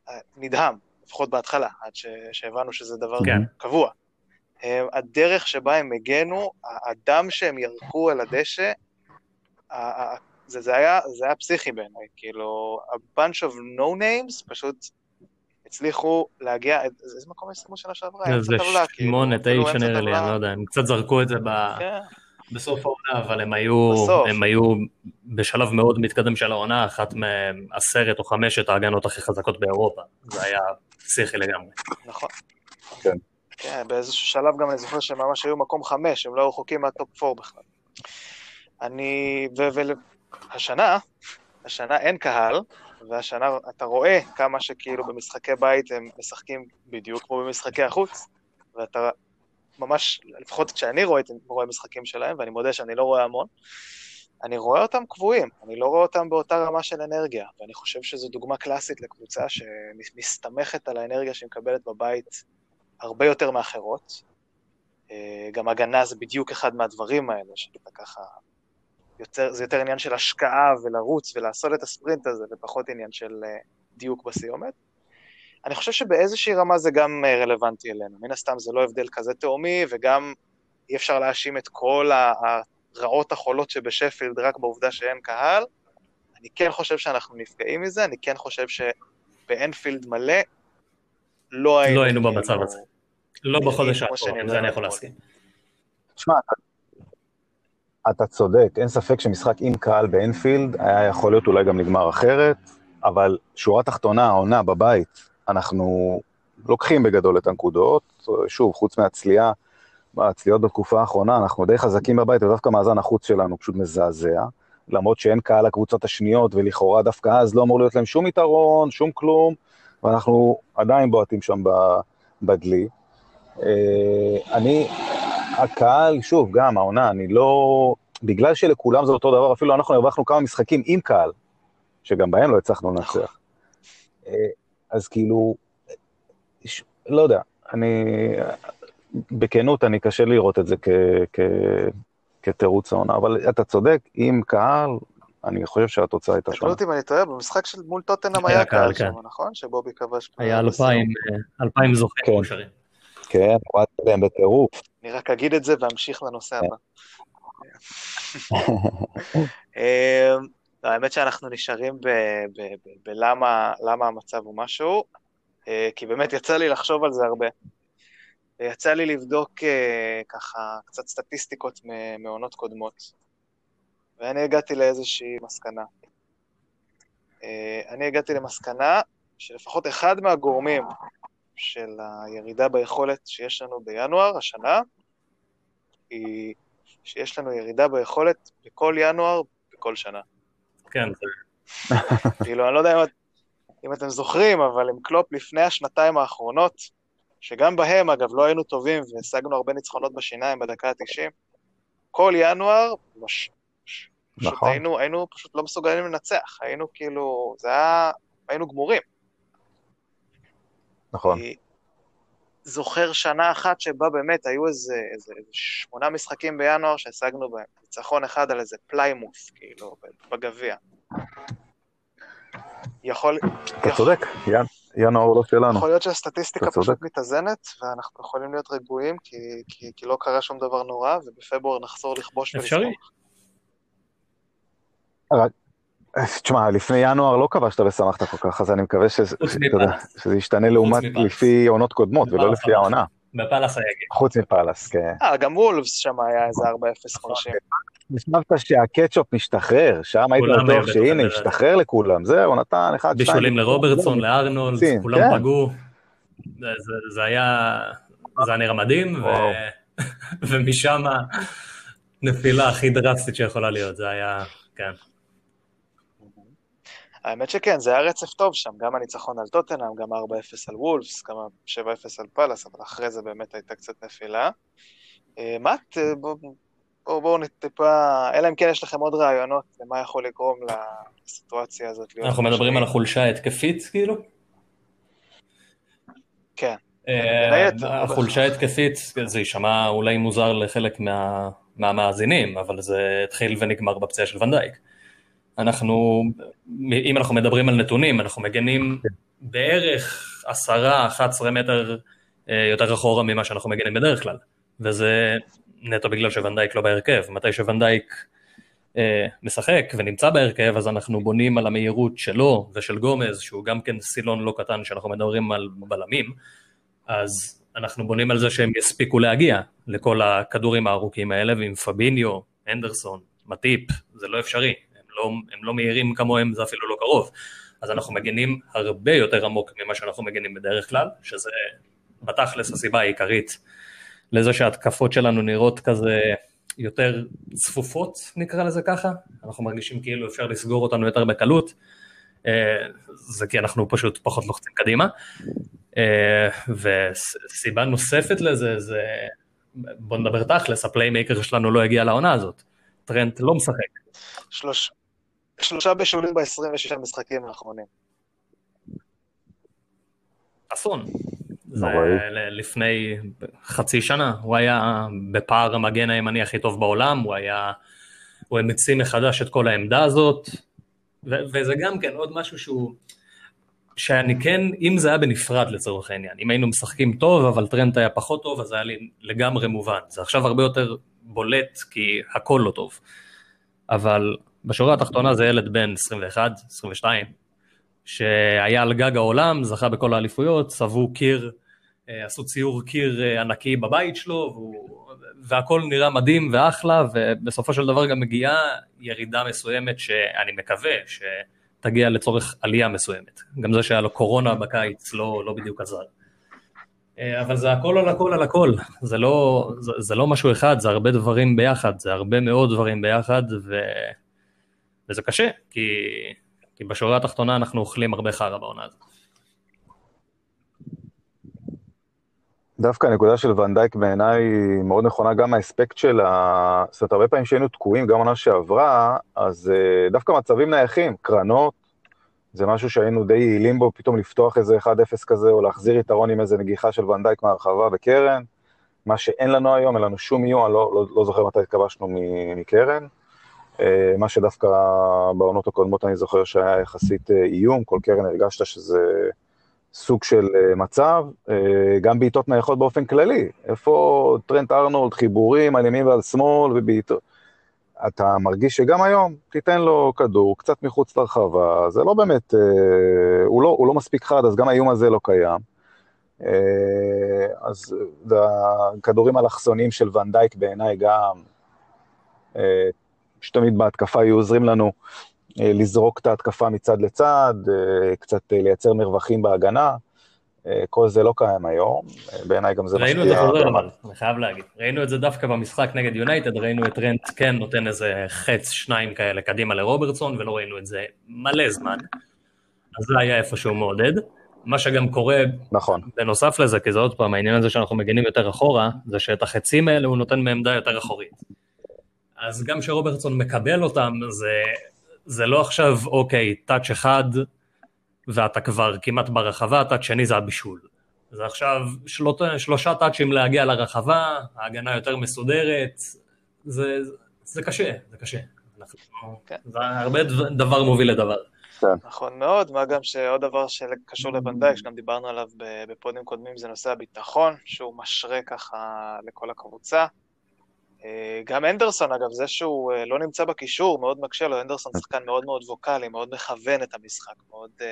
אה, נדהם. לפחות בהתחלה, עד ש, שהבנו שזה דבר כן. קבוע. הם, הדרך שבה הם הגנו, הדם שהם ירקו על הדשא, זה, זה, היה, זה היה פסיכי בעיניי, כאילו, a bunch of no names פשוט הצליחו להגיע, איזה מקום הם סיימו שנה שעברה?
זה שמונה, תשע נראה לי, אני לא יודע, הם קצת זרקו את זה ב... כן. בסוף העונה, אבל הם היו, הם היו בשלב מאוד מתקדם של העונה, אחת מעשרת או חמשת ההגנות הכי חזקות באירופה. זה היה פסיכי לגמרי.
נכון. כן. כן, באיזשהו שלב גם אני זוכר שהם ממש היו מקום חמש, הם לא רחוקים מהטופ פור בכלל. אני, והשנה, השנה אין קהל, והשנה אתה רואה כמה שכאילו במשחקי בית הם משחקים בדיוק כמו במשחקי החוץ, ואתה ממש, לפחות כשאני רואה, רואה משחקים שלהם, ואני מודה שאני לא רואה המון, אני רואה אותם קבועים, אני לא רואה אותם באותה רמה של אנרגיה, ואני חושב שזו דוגמה קלאסית לקבוצה שמסתמכת על האנרגיה שהיא מקבלת בבית הרבה יותר מאחרות. אה, גם הגנה זה בדיוק אחד מהדברים האלה, שאתה ככה... יותר, זה יותר עניין של השקעה ולרוץ ולעשות את הספרינט הזה, ופחות עניין של אה, דיוק בסיומת. אני חושב שבאיזושהי רמה זה גם אה, רלוונטי אלינו. מן הסתם זה לא הבדל כזה תהומי, וגם אי אפשר להאשים את כל הרעות החולות שבשפילד רק בעובדה שאין קהל. אני כן חושב שאנחנו נפגעים מזה, אני כן חושב שבאנפילד מלא לא היינו...
לא היינו במצב הזה. לא בחודש האחרון, זה אני יכול להסכים.
תשמע, אתה צודק, אין ספק שמשחק עם קהל באנפילד היה יכול להיות אולי גם נגמר אחרת, אבל שורה תחתונה, העונה בבית, אנחנו לוקחים בגדול את הנקודות, שוב, חוץ מהצליעה, הצליעות בתקופה האחרונה, אנחנו די חזקים בבית, ודווקא מאזן החוץ שלנו פשוט מזעזע, למרות שאין קהל לקבוצות השניות, ולכאורה דווקא אז לא אמור להיות להם שום יתרון, שום כלום, ואנחנו עדיין בועטים שם בדלי. אה, אני, הקהל, שוב, גם העונה, אני לא... בגלל שלכולם זה אותו דבר, אפילו אנחנו הרווחנו כמה משחקים עם קהל, שגם בהם לא הצלחנו לנצח. אה, אז כאילו. לא יודע, אני, בכנות, אני קשה לראות את זה כ... כ... כתירוץ העונה, אבל אתה צודק, עם קהל, אני חושב שהתוצאה הייתה
שונה. תקנו אותי אם אני טועה, במשחק של מול טוטנאם היה קהל שם, כן. נכון? שבובי כבש.
היה אלפיים, אלפיים זוכים
כן. כן, הורדתי להם בטירוף.
אני רק אגיד את זה ואמשיך לנושא הבא. אמ, לא, האמת שאנחנו נשארים בלמה המצב הוא משהו, אה, כי באמת יצא לי לחשוב על זה הרבה. ויצא לי לבדוק אה, ככה קצת סטטיסטיקות מעונות קודמות, ואני הגעתי לאיזושהי מסקנה. אה, אני הגעתי למסקנה שלפחות אחד מהגורמים של הירידה ביכולת שיש לנו בינואר השנה, היא שיש לנו ירידה ביכולת בכל ינואר, בכל שנה.
כן.
כאילו, אני לא יודע אם, אם אתם זוכרים, אבל עם קלופ לפני השנתיים האחרונות, שגם בהם, אגב, לא היינו טובים והשגנו הרבה ניצחונות בשיניים בדקה ה-90, כל ינואר, מש... פשוט נכון. היינו, היינו פשוט לא מסוגלים לנצח, היינו כאילו, זה היה, היינו גמורים.
נכון.
זוכר שנה אחת שבה באמת היו איזה, איזה, איזה שמונה משחקים בינואר שהשגנו בהם ניצחון אחד על איזה פליימות', כאילו, בגביע. יכול...
אתה צודק, ינואר לא שלנו.
יכול להיות שהסטטיסטיקה פשוט מתאזנת, ואנחנו יכולים להיות רגועים, כי, כי, כי לא קרה שום דבר נורא, ובפברואר נחזור לכבוש ולשמוח. אפשרי.
תשמע, לפני ינואר לא כבשת ושמחת כל כך, אז אני מקווה שזה, שזה ישתנה לעומת לפי עונות קודמות, ולא לפי העונה.
בפאלאס היה גאה.
חוץ מפאלאס, כן.
אה, גם וולפס שם היה איזה 4-0 חודשים.
נשמעת שהקטשופ משתחרר, שם היית בטוח שהנה, השתחרר לכולם, זהו, נתן אחד, שתיים.
בישולים לרוברטסון, לארנולד,
רוצים,
כולם
כן.
פגעו. זה- היה זה היה נראה מדהים. ומשם הנפילה הכי דרסטית שיכולה להיות, זה היה, כן.
האמת שכן, זה היה רצף טוב שם, גם הניצחון על טוטנאם, גם 4-0 על וולפס, גם 7-0 על פאלאס, אבל אחרי זה באמת הייתה קצת נפילה. אה, מאט, אה, בואו בוא, בוא טיפה, אלא אם כן יש לכם עוד רעיונות למה יכול לגרום לסיטואציה הזאת להיות...
אנחנו מדברים. על החולשה ההתקפית, כאילו?
כן.
אה, החולשה ההתקפית, זה יישמע אולי מוזר לחלק מה- מהמאזינים, אבל זה התחיל ונגמר בפציעה של ונדייק. אנחנו, אם אנחנו מדברים על נתונים, אנחנו מגנים בערך עשרה, 11 מטר אה, יותר אחורה ממה שאנחנו מגנים בדרך כלל, וזה נטו בגלל שוונדייק לא בהרכב. מתי שוונדייק אה, משחק ונמצא בהרכב, אז אנחנו בונים על המהירות שלו ושל גומז, שהוא גם כן סילון לא קטן שאנחנו מדברים על בלמים, אז אנחנו בונים על זה שהם יספיקו להגיע לכל הכדורים הארוכים האלה, ועם פביניו, הנדרסון, מטיפ, זה לא אפשרי, הם לא, הם לא מהירים כמוהם, זה אפילו לא קרוב. אז אנחנו מגנים הרבה יותר עמוק ממה שאנחנו מגנים בדרך כלל, שזה בתכלס הסיבה העיקרית לזה שההתקפות שלנו נראות כזה יותר צפופות, נקרא לזה ככה, אנחנו מרגישים כאילו אפשר לסגור אותנו יותר בקלות, אה, זה כי אנחנו פשוט פחות לוחצים קדימה. אה, וסיבה נוספת לזה זה, בוא נדבר תכלס, ה playmaker שלנו לא הגיע לעונה הזאת. טרנט לא משחק.
שלוש... שלושה בישולים ב-26 משחקים האחרונים.
אסון.
נוראי.
לפני חצי שנה, הוא היה בפער המגן הימני הכי טוב בעולם, הוא היה, הוא המציא מחדש את כל העמדה הזאת, ו- וזה גם כן עוד משהו שהוא, שאני כן, אם זה היה בנפרד לצורך העניין, אם היינו משחקים טוב, אבל טרנט היה פחות טוב, אז זה היה לי לגמרי מובן. זה עכשיו הרבה יותר בולט, כי הכל לא טוב. אבל בשורה התחתונה זה ילד בן 21, 22, שהיה על גג העולם, זכה בכל האליפויות, צבעו קיר, אה, עשו ציור קיר אה, ענקי בבית שלו, והוא, והכל נראה מדהים ואחלה, ובסופו של דבר גם מגיעה ירידה מסוימת שאני מקווה שתגיע לצורך עלייה מסוימת. גם זה שהיה לו קורונה בקיץ לא, לא בדיוק עזר. אה, אבל זה הכל על הכל על הכל, זה לא, זה, זה לא משהו אחד, זה הרבה דברים ביחד, זה הרבה מאוד דברים ביחד, ו... וזה קשה, כי, כי בשורה התחתונה אנחנו אוכלים הרבה חרא בעונה הזאת.
דווקא הנקודה של ונדייק בעיניי היא מאוד נכונה, גם האספקט של ה... זאת אומרת, הרבה פעמים שהיינו תקועים, גם עונה שעברה, אז uh, דווקא מצבים נייחים, קרנות, זה משהו שהיינו די יעילים בו, פתאום לפתוח איזה 1-0 כזה, או להחזיר יתרון עם איזה נגיחה של ונדייק מהרחבה בקרן, מה שאין לנו היום, אין לנו שום איום, אני לא, לא, לא זוכר מתי התכבשנו מקרן. Uh, מה שדווקא בעונות הקודמות אני זוכר שהיה יחסית uh, איום, כל קרן הרגשת שזה סוג של uh, מצב, גם בעיטות נייחות באופן כללי. איפה טרנט ארנולד, חיבורים על ימין ועל שמאל ובעיטות. אתה מרגיש שגם היום תיתן לו כדור קצת מחוץ לרחבה, זה לא באמת, הוא, לא, הוא לא מספיק חד, אז גם האיום הזה לא קיים. אז הכדורים אלכסוניים של ונדייק בעיניי גם, שתמיד בהתקפה יהיו עוזרים לנו אה, לזרוק את ההתקפה מצד לצד, אה, קצת אה, לייצר מרווחים בהגנה. כל זה לא קיים היום, בעיניי גם זה
ראינו את זה. חוזר אבל, אני חייב להגיד. ראינו את זה דווקא במשחק נגד יונייטד, ראינו את טרנט כן נותן איזה חץ, שניים כאלה קדימה לרוברטסון, ולא ראינו את זה מלא זמן. אז זה היה איפשהו מעודד. מה שגם קורה
נכון,
בנוסף לזה, כי זה עוד פעם, העניין הזה שאנחנו מגינים יותר אחורה, זה שאת החצים האלה הוא נותן מעמדה יותר אחורית. אז גם כשרוברטסון מקבל אותם, זה, זה לא עכשיו, אוקיי, טאץ' אחד, ואתה כבר כמעט ברחבה, טאץ' שני זה הבישול. זה עכשיו שלוט, שלושה טאצ'ים להגיע לרחבה, ההגנה יותר מסודרת, זה, זה קשה, זה קשה. אנחנו,
כן.
זה הרבה דבר, דבר מוביל לדבר.
נכון מאוד, מה גם שעוד דבר שקשור לוונדייק, שגם דיברנו עליו ב- בפודים קודמים, זה נושא הביטחון, שהוא משרה ככה לכל הקבוצה. אה, גם אנדרסון, אגב, זה שהוא אה, לא נמצא בקישור, מאוד מקשה לו, אנדרסון שחקן מאוד מאוד ווקאלי, מאוד מכוון את המשחק, מאוד אה,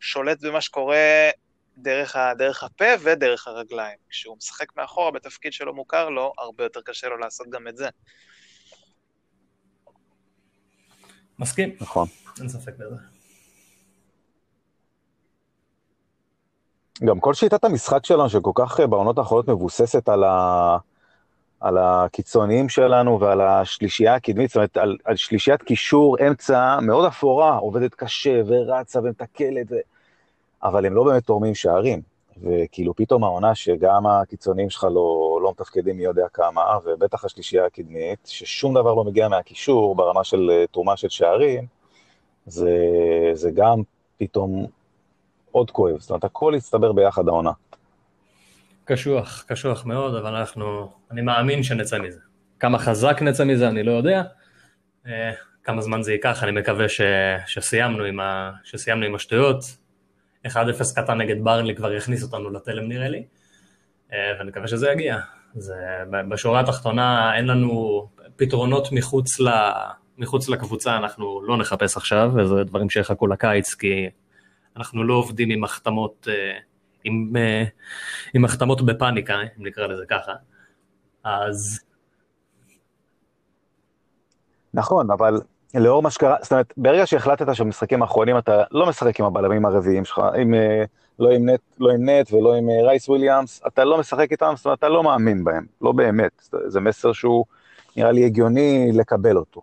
שולט במה שקורה דרך, ה, דרך הפה ודרך הרגליים. כשהוא משחק מאחורה בתפקיד שלא מוכר לו, הרבה יותר קשה לו לעשות גם את זה.
מסכים.
נכון.
אין ספק בזה.
גם כל שיטת המשחק שלנו, שכל כך אה, בעונות האחרונות מבוססת על, ה... על הקיצוניים שלנו ועל השלישייה הקדמית, זאת אומרת, על, על שלישיית קישור אמצע מאוד אפורה, עובדת קשה ורצה ומתקלת, ו... אבל הם לא באמת תורמים שערים. וכאילו פתאום העונה שגם הקיצוניים שלך לא, לא מתפקדים מי יודע כמה, ובטח השלישייה הקדמית, ששום דבר לא מגיע מהקישור ברמה של אה, תרומה של שערים, זה, זה גם פתאום עוד כואב. זאת אומרת, הכל הצטבר ביחד העונה.
קשוח, קשוח מאוד, אבל אנחנו, אני מאמין שנצא מזה. כמה חזק נצא מזה, אני לא יודע. אה, כמה זמן זה ייקח, אני מקווה ש, שסיימנו, עם ה, שסיימנו עם השטויות. 1-0 קטן נגד ברנלי כבר יכניס אותנו לתלם נראה לי, אה, ואני מקווה שזה יגיע. זה, בשורה התחתונה אין לנו פתרונות מחוץ, ל, מחוץ לקבוצה, אנחנו לא נחפש עכשיו, וזה דברים שיחכו לקיץ, כי אנחנו לא עובדים עם החתמות, אה, עם, אה, עם החתמות בפאניקה, אם נקרא לזה ככה. אז...
נכון, אבל לאור מה שקרה, זאת אומרת, ברגע שהחלטת שבמשחקים האחרונים אתה לא משחק עם הבלמים הרביעיים שלך, עם, אה, לא, עם נט, לא עם נט ולא עם רייס וויליאמס, אתה לא משחק איתם, זאת אומרת, אתה לא מאמין בהם, לא באמת. זה מסר שהוא נראה לי הגיוני לקבל אותו.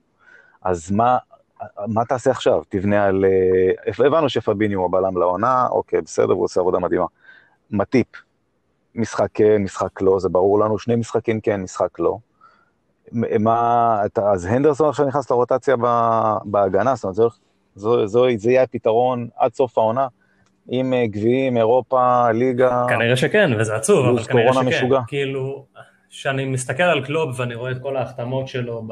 אז מה, מה תעשה עכשיו? תבנה על... אה, הבנו שפביני הוא הבלם לעונה, אוקיי, בסדר, הוא עושה עבודה מדהימה. מטיפ, משחק כן, משחק לא, זה ברור לנו, שני משחקים כן, משחק לא. מה, אז הנדרסון עכשיו נכנס לרוטציה בהגנה, זאת אומרת, זה, זה, זה יהיה הפתרון עד סוף העונה, עם אה, גביעים, אירופה, ליגה.
כנראה שכן, וזה עצוב, אבל כנראה שכן. משוגע. כאילו, כשאני מסתכל על קלוב ואני רואה את כל ההחתמות שלו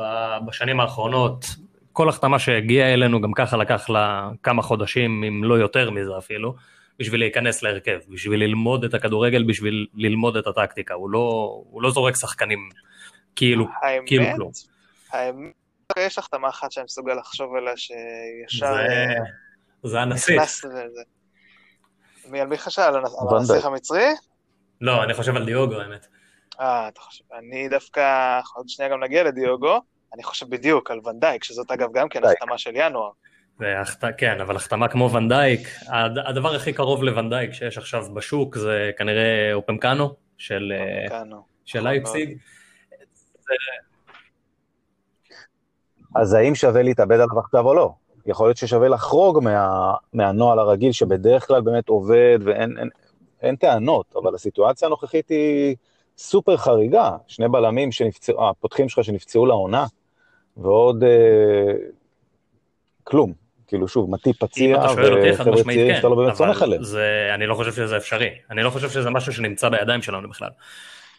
בשנים האחרונות, כל החתמה שהגיעה אלינו גם ככה לקח לה כמה חודשים, אם לא יותר מזה אפילו, בשביל להיכנס להרכב, בשביל ללמוד את הכדורגל, בשביל ללמוד את הטקטיקה. הוא לא, הוא לא זורק שחקנים כאילו, האמת, כאילו כלום.
האמת, יש החתמה אחת שאני מסוגל לחשוב עליה שישר...
זה, אה, זה הנסיך.
מי, על מי חשב? על הנסיך המצרי?
לא, אני חושב על דיוגו, האמת.
אה, אתה חושב, אני דווקא, עוד שנייה גם נגיע לדיוגו, אני חושב בדיוק על ונדייק, שזאת אגב גם כן החתמה של ינואר.
והחת... כן, אבל החתמה כמו ונדייק, הדבר הכי קרוב לוונדייק שיש עכשיו בשוק זה כנראה אופמקאנו של, אה, של נכון לייפסיג.
אז האם שווה להתאבד עליו עכשיו או לא? יכול להיות ששווה לחרוג מה, מהנוהל הרגיל שבדרך כלל באמת עובד ואין אין, אין טענות, אבל הסיטואציה הנוכחית היא סופר חריגה. שני בלמים שנפצעו, הפותחים שלך שנפצעו לעונה, ועוד אה, כלום. כאילו שוב, מטי פציע, וחבר'ה צעירים שאתה לא באמת סומך עליהם.
אני לא חושב שזה אפשרי, אני לא חושב שזה משהו שנמצא בידיים שלנו בכלל.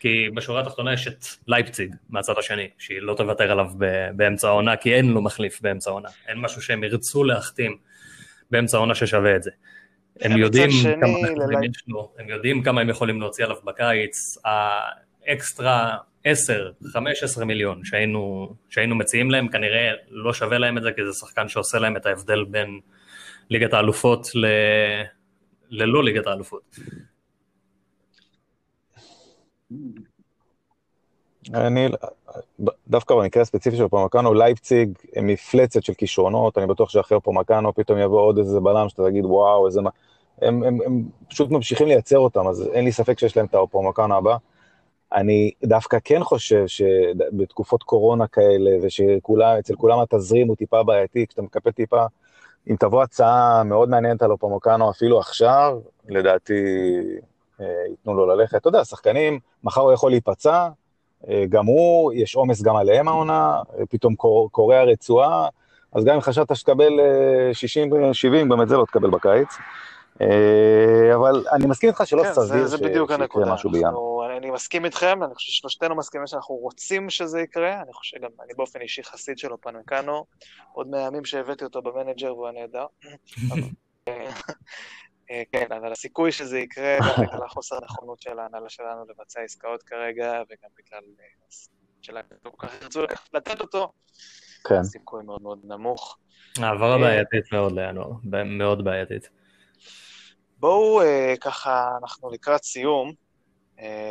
כי בשורה התחתונה יש את לייפציג מהצד השני, שהיא לא תוותר עליו באמצע העונה, כי אין לו מחליף באמצע העונה. אין משהו שהם ירצו להחתים באמצע העונה ששווה את זה. הם יודעים כמה לו, הם יודעים כמה הם יכולים להוציא עליו בקיץ, האקסטרה 10, 15 מיליון שהיינו, שהיינו מציעים להם, כנראה לא שווה להם את זה, כי זה שחקן שעושה להם את ההבדל בין ליגת האלופות ל... ללא ליגת האלופות.
אני, דווקא במקרה הספציפי של פרמקאנו, לייפציג הם מפלצת של כישרונות, אני בטוח שאחרי פרמקאנו פתאום יבוא עוד איזה בלם שאתה תגיד וואו, איזה מה, הם, הם, הם פשוט ממשיכים לייצר אותם, אז אין לי ספק שיש להם את הפרמקאנו הבא. אני דווקא כן חושב שבתקופות קורונה כאלה, ושאצל כולם התזרים הוא טיפה בעייתי, כשאתה מקפל טיפה, אם תבוא הצעה מאוד מעניינת על אופמוקנו אפילו עכשיו, לדעתי אה, ייתנו לו ללכת. אתה יודע, שחקנים, מחר הוא יכול להיפצע, אה, גם הוא, יש עומס גם עליהם העונה, אה, פתאום קורע רצועה, אז גם אם חשבת שתקבל 60-70, גם את זה לא תקבל בקיץ. אבל אני מסכים איתך שלא כן, סביר
שיקרה משהו בינואר. אני מסכים איתכם, אני חושב ששלושתנו מסכימים שאנחנו רוצים שזה יקרה, אני חושב שגם אני באופן אישי חסיד שלו פנקנו, עוד מהימים שהבאתי אותו במנג'ר והוא הנהדר. אה, כן, אבל הסיכוי שזה יקרה, בגלל החוסר נכונות של ההנהלה שלנו לבצע עסקאות כרגע, וגם בגלל אה, שלהם כל כך ירצו לתת אותו, כן. סיכוי מאוד מאוד נמוך.
העברה בעייתית מאוד לינואר, מאוד בעייתית.
בואו ככה, אנחנו לקראת סיום,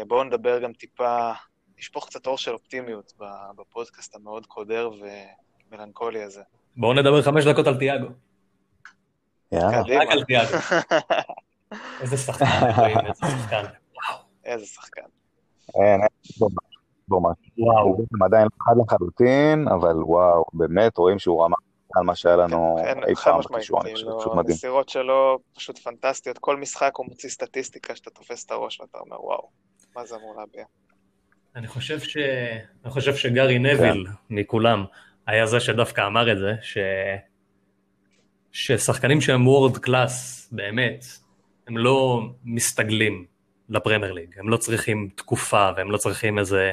בואו נדבר גם טיפה, נשפוך קצת אור של אופטימיות בפודקאסט המאוד קודר ומלנכולי הזה.
בואו נדבר חמש דקות על תיאגו.
יאללה.
רק על תיאגו. איזה שחקן, איזה שחקן.
איזה שחקן.
אין, אין בו משהו.
וואו.
הוא עדיין לא חד לחלוטין, אבל וואו, באמת רואים שהוא רמה על מה שהיה לנו
כן,
אי
חד
פעם בקישור, אני חושב,
כאילו,
פשוט מדהים.
המסירות שלו פשוט פנטסטיות, כל משחק הוא מוציא סטטיסטיקה שאתה תופס את הראש ואתה אומר, וואו, מה זה אמור להביע?
אני חושב, ש... אני חושב שגארי נביל מכולם היה זה שדווקא אמר את זה, ש... ששחקנים שהם וורד קלאס, באמת, הם לא מסתגלים לפרמייר ליג, הם לא צריכים תקופה והם לא צריכים איזה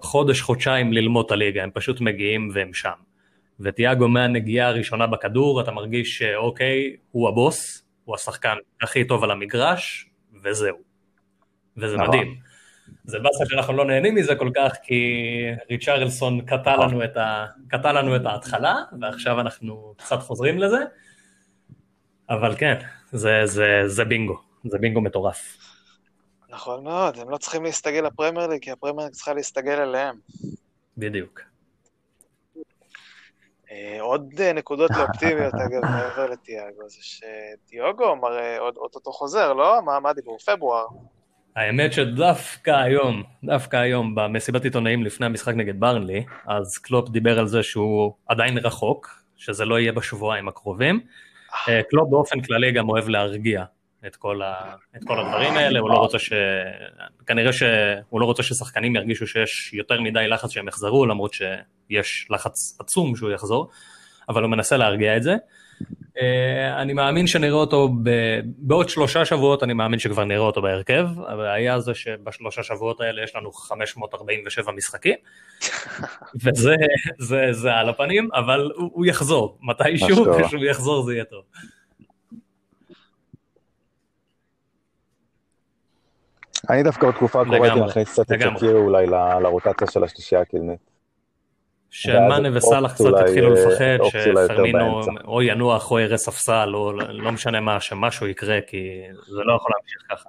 חודש, חודשיים ללמוד את הליגה, הם פשוט מגיעים והם שם. וטיאגו מהנגיעה הראשונה בכדור, אתה מרגיש שאוקיי, הוא הבוס, הוא השחקן הכי טוב על המגרש, וזהו. וזה
נכון.
מדהים. זה באסה שאנחנו לא נהנים מזה כל כך, כי ריצ'רלסון קטע לנו, את ה... קטע לנו את ההתחלה, ועכשיו אנחנו קצת חוזרים לזה, אבל כן, זה, זה, זה בינגו, זה בינגו מטורף.
נכון מאוד, הם לא צריכים להסתגל לפרמייר ליג, כי הפרמייר ליג צריכה להסתגל אליהם.
בדיוק.
אה, עוד אה, נקודות לאופטימיות, אגב, מעבר לטיאגו, זה שדיוגו מראה עוד אוטוטו חוזר, לא? מה מה הדיבור? פברואר.
האמת שדווקא היום, דווקא היום, במסיבת עיתונאים לפני המשחק נגד ברנלי, אז קלופ דיבר על זה שהוא עדיין רחוק, שזה לא יהיה בשבועיים הקרובים. אה, קלופ באופן כללי גם אוהב להרגיע את כל, ה, את כל הדברים האלה, הוא לא רוצה ש... כנראה שהוא לא רוצה ששחקנים ירגישו שיש יותר מדי לחץ שהם יחזרו, למרות שיש לחץ עצום שהוא יחזור, אבל הוא מנסה להרגיע את זה. אה, אני מאמין שנראה אותו, ב... בעוד שלושה שבועות אני מאמין שכבר נראה אותו בהרכב, הבעיה זה שבשלושה שבועות האלה יש לנו 547 משחקים, וזה זה, זה על הפנים, אבל הוא, הוא יחזור, מתישהו. כשהוא יחזור זה יהיה טוב.
אני דווקא בתקופה הקרובה הייתי מכניס קצת את. שקירי אולי לרוטציה של השלישייה הקדמית.
שמאנה וסאלח קצת התחילו לפחד,
אה, יותר
שפרמינו. או ינוח או יראה ספסל, או לא משנה מה, שמשהו יקרה, כי זה לא יכול להמשיך ככה.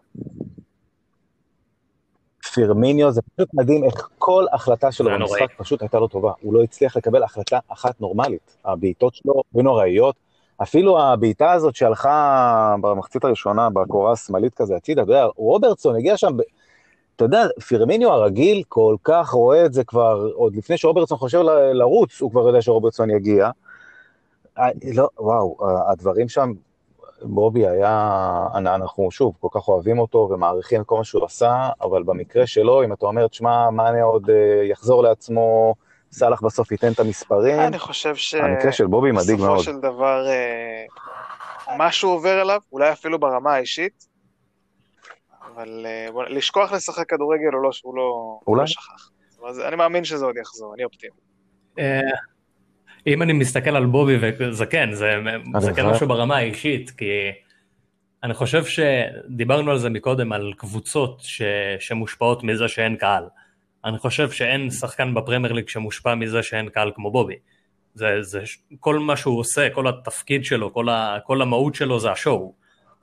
פירמיניו, זה פשוט מדהים איך כל החלטה שלו. במשחק פשוט הייתה לו טובה. הוא לא הצליח לקבל החלטה אחת נורמלית. הבעיטות שלו היו נוראיות. אפילו הבעיטה הזאת שהלכה במחצית הראשונה בקורה השמאלית כזה הצידה, אתה יודע, רוברטסון הגיע שם, ב... אתה יודע, פירמיניו הרגיל כל כך רואה את זה כבר, עוד לפני שרוברטסון חושב ל- לרוץ, הוא כבר יודע שרוברטסון יגיע. אה, לא, וואו, הדברים שם, בובי היה, אנחנו שוב כל כך אוהבים אותו ומעריכים את כל מה שהוא עשה, אבל במקרה שלו, אם אתה אומר, תשמע, מאנה עוד אה, יחזור לעצמו, סאלח בסוף ייתן את המספרים,
אני חושב ש...
המקרה של בובי מדאיג מאוד.
בסופו של דבר, אה, משהו עובר אליו, אולי אפילו ברמה האישית, אבל אה, לשכוח לשחק כדורגל הוא לא, הוא לא, הוא
אולי.
לא שכח. אז אני מאמין שזה עוד יחזור, אני אופטימי.
אה, אם אני מסתכל על בובי, וזה כן, זה, זה כן. משהו ברמה האישית, כי אני חושב שדיברנו על זה מקודם, על קבוצות ש, שמושפעות מזה שאין קהל. אני חושב שאין שחקן בפרמייר ליג שמושפע מזה שאין קהל כמו בובי. זה, זה כל מה שהוא עושה, כל התפקיד שלו, כל, ה, כל המהות שלו זה השואו.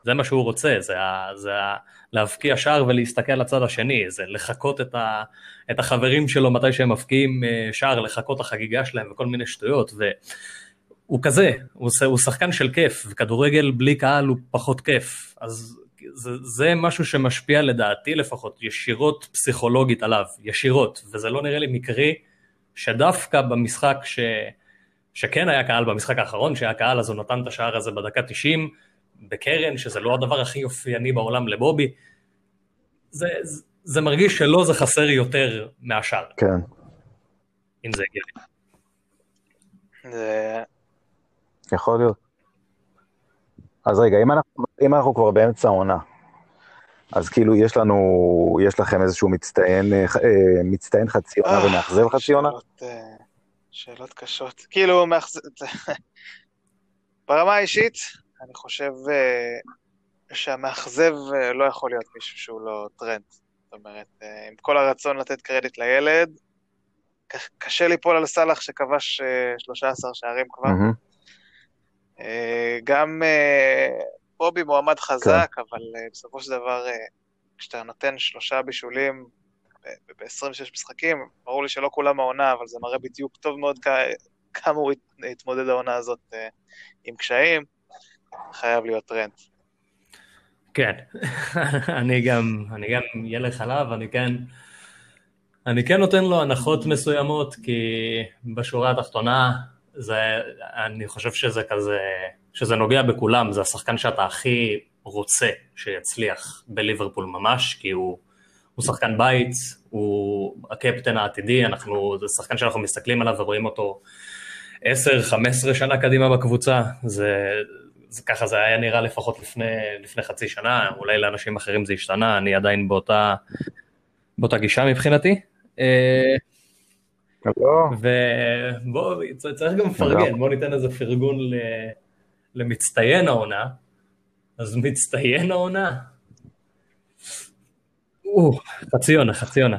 זה מה שהוא רוצה, זה, ה, זה ה, להבקיע שער ולהסתכל לצד השני, זה לחקות את, ה, את החברים שלו מתי שהם מבקיעים אה, שער, לחקות לחגיגה שלהם וכל מיני שטויות, והוא כזה, הוא, הוא שחקן של כיף, וכדורגל בלי קהל הוא פחות כיף, אז זה, זה משהו שמשפיע לדעתי לפחות ישירות פסיכולוגית עליו, ישירות, וזה לא נראה לי מקרי שדווקא במשחק ש... שכן היה קהל במשחק האחרון, שהיה קהל אז הוא נתן את השער הזה בדקה 90, בקרן, שזה לא הדבר הכי אופייני בעולם לבובי, זה, זה, זה מרגיש שלא זה חסר יותר מהשאר,
כן.
אם זה הגיוני.
זה...
יכול להיות. אז רגע, אם אנחנו, אם אנחנו כבר באמצע העונה, אז כאילו יש לנו, יש לכם איזשהו מצטיין, אה, אה, מצטיין חצי עונה
אה,
ומאכזב חצי עונה?
שאלות, קשות. כאילו, מאכז... ברמה האישית, אני חושב שהמאכזב לא יכול להיות מישהו שהוא לא טרנד. זאת אומרת, עם כל הרצון לתת קרדיט לילד, קשה ליפול על סאלח שכבש אה, 13 שערים כבר.
מהמם.
אה, גם, אה, קובי מועמד חזק, כן. אבל uh, בסופו של דבר, כשאתה נותן שלושה בישולים ב-26 משחקים, ברור לי שלא כולם העונה, אבל זה מראה בדיוק טוב מאוד כמה הוא התמודד העונה הזאת uh, עם קשיים, חייב להיות טרנד.
כן, אני גם, אני גם ילד חלב, אני כן, אני כן נותן לו הנחות מסוימות, כי בשורה התחתונה, זה, אני חושב שזה כזה, שזה נוגע בכולם, זה השחקן שאתה הכי רוצה שיצליח בליברפול ממש, כי הוא, הוא שחקן בית, הוא הקפטן העתידי, אנחנו, זה שחקן שאנחנו מסתכלים עליו ורואים אותו 10-15 שנה קדימה בקבוצה, זה, זה ככה זה היה נראה לפחות לפני, לפני חצי שנה, אולי לאנשים אחרים זה השתנה, אני עדיין באותה, באותה גישה מבחינתי. לא. ובוא, צריך גם לפרגן, בוא ניתן איזה פרגון למצטיין העונה. אז מצטיין העונה. חצי עונה, חצי עונה.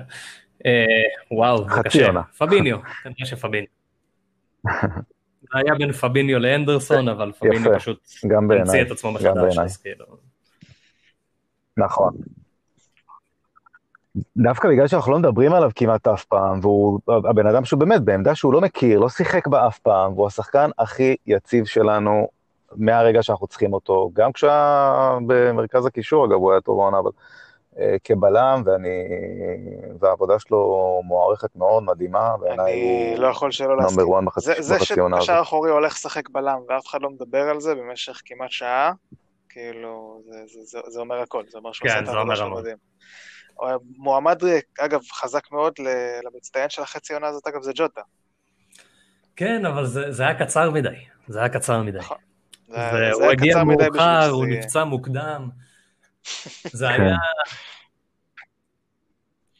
אה, וואו, זה קשה. פביניו, כנראה שפביניו. זה היה בין פביניו לאנדרסון, אבל פביניו פשוט המציא את עצמו מחדש. כאילו.
נכון. דווקא בגלל שאנחנו לא מדברים עליו כמעט אף פעם, והוא הבן אדם שהוא באמת בעמדה שהוא לא מכיר, לא שיחק בה אף פעם, והוא השחקן הכי יציב שלנו מהרגע שאנחנו צריכים אותו, גם כשהיה במרכז הקישור, אגב, הוא היה טוב בעונה, אבל uh, כבלם, ואני, והעבודה שלו מוערכת מאוד, מדהימה,
בעיניי הוא... אני לא יכול שלא להסכים. זה, זה שבשער האחורי הולך לשחק בלם, ואף אחד לא מדבר על זה במשך כמעט שעה, כאילו, זה, זה, זה, זה אומר הכל, זה אומר שהוא
כן, עושה את העבודה שלו מדהים.
מועמד, אגב, חזק מאוד למצטיין של החצי עונה הזאת, אגב, זה ג'וטה.
כן, אבל זה, זה היה קצר מדי, זה היה קצר מדי. נכון. והוא הגיע מאוחר, הוא נפצע מוקדם. זה היה...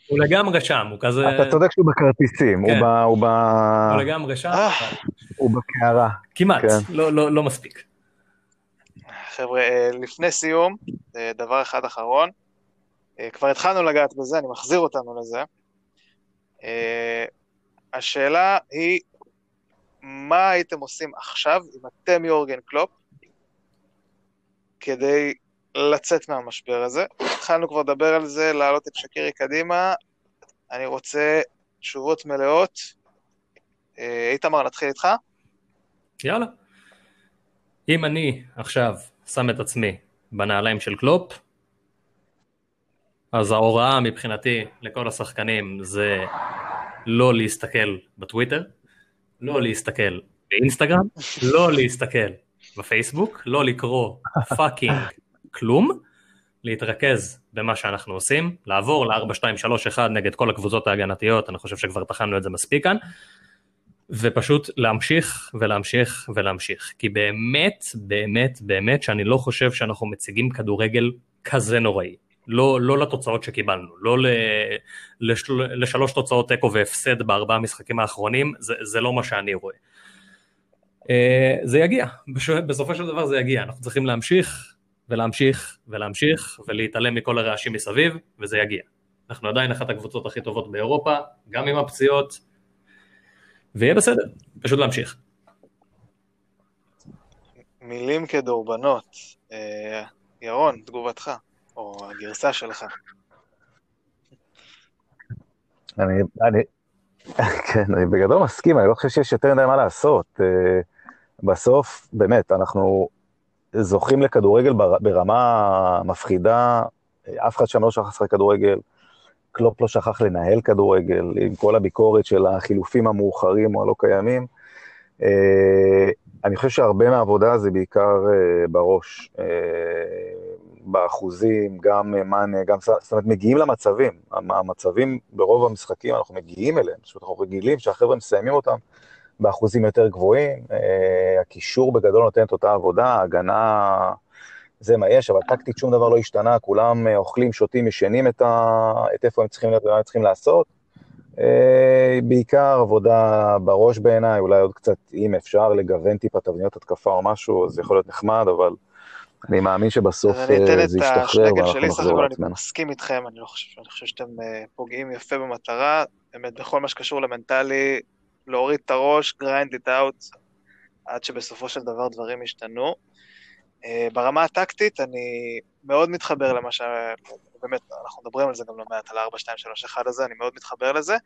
הוא לגמרי שם, הוא כזה...
אתה צודק שהוא בכרטיסים, הוא
כן.
ב...
הוא לגמרי שם. אה.
הוא בקערה.
כמעט, כן. לא, לא, לא מספיק.
חבר'ה, אה, לפני סיום, אה, דבר אחד אחרון. כבר התחלנו לגעת בזה, אני מחזיר אותנו לזה. השאלה היא, מה הייתם עושים עכשיו, אם אתם יורגן קלופ, כדי לצאת מהמשבר הזה? התחלנו כבר לדבר על זה, להעלות את שקירי קדימה. אני רוצה תשובות מלאות. אה, איתמר, נתחיל איתך?
יאללה. אם אני עכשיו שם את עצמי בנעליים של קלופ, אז ההוראה מבחינתי לכל השחקנים זה לא להסתכל בטוויטר, לא להסתכל באינסטגרם, לא להסתכל בפייסבוק, לא לקרוא fucking כלום, להתרכז במה שאנחנו עושים, לעבור ל-4-2-3-1 נגד כל הקבוצות ההגנתיות, אני חושב שכבר טחנו את זה מספיק כאן, ופשוט להמשיך ולהמשיך ולהמשיך. כי באמת, באמת, באמת, שאני לא חושב שאנחנו מציגים כדורגל כזה נוראי. לא, לא לתוצאות שקיבלנו, לא ל, לשל, לשלוש תוצאות תיקו והפסד בארבעה המשחקים האחרונים, זה, זה לא מה שאני רואה. אה, זה יגיע, בסופו של דבר זה יגיע, אנחנו צריכים להמשיך ולהמשיך ולהמשיך ולהתעלם מכל הרעשים מסביב, וזה יגיע. אנחנו עדיין אחת הקבוצות הכי טובות באירופה, גם עם הפציעות, ויהיה בסדר, פשוט להמשיך.
מילים כדורבנות. אה, ירון, תגובתך. או הגרסה שלך.
אני, אני, כן, אני בגדול מסכים, אני לא חושב שיש יותר מדי מה לעשות. אה, בסוף, באמת, אנחנו זוכים לכדורגל ברמה מפחידה, אף אחד שם לא שכח לשחק כדורגל, קלופ לא שכח לנהל כדורגל, עם כל הביקורת של החילופים המאוחרים או הלא קיימים. אה, אני חושב שהרבה מהעבודה זה בעיקר אה, בראש. באחוזים, גם מאנה, גם, זאת אומרת, מגיעים למצבים. המצבים ברוב המשחקים, אנחנו מגיעים אליהם, פשוט אנחנו רגילים שהחבר'ה מסיימים אותם באחוזים יותר גבוהים. אה, הקישור בגדול נותן את אותה עבודה, ההגנה, זה מה יש, אבל טקטית שום דבר לא השתנה, כולם אה, אוכלים, שותים, ישנים את, ה... את איפה הם צריכים להיות ומה הם צריכים לעשות. אה, בעיקר עבודה בראש בעיניי, אולי עוד קצת, אם אפשר, לגוון טיפה תבניות התקפה או משהו, זה יכול להיות נחמד, אבל אני מאמין שבסוף אה, זה ישתחרר ואנחנו נחזור לעצמנו.
אני מסכים איתכם, אני לא חושב, אני חושב שאתם אה, פוגעים יפה במטרה, באמת בכל מה שקשור למנטלי, להוריד את הראש, grind it out, עד שבסופו של דבר דברים ישתנו. אה, ברמה הטקטית, אני מאוד מתחבר למה ש... באמת, אנחנו מדברים על זה גם לא מעט, על ה-4-2-3-1 הזה, אני מאוד מתחבר לזה.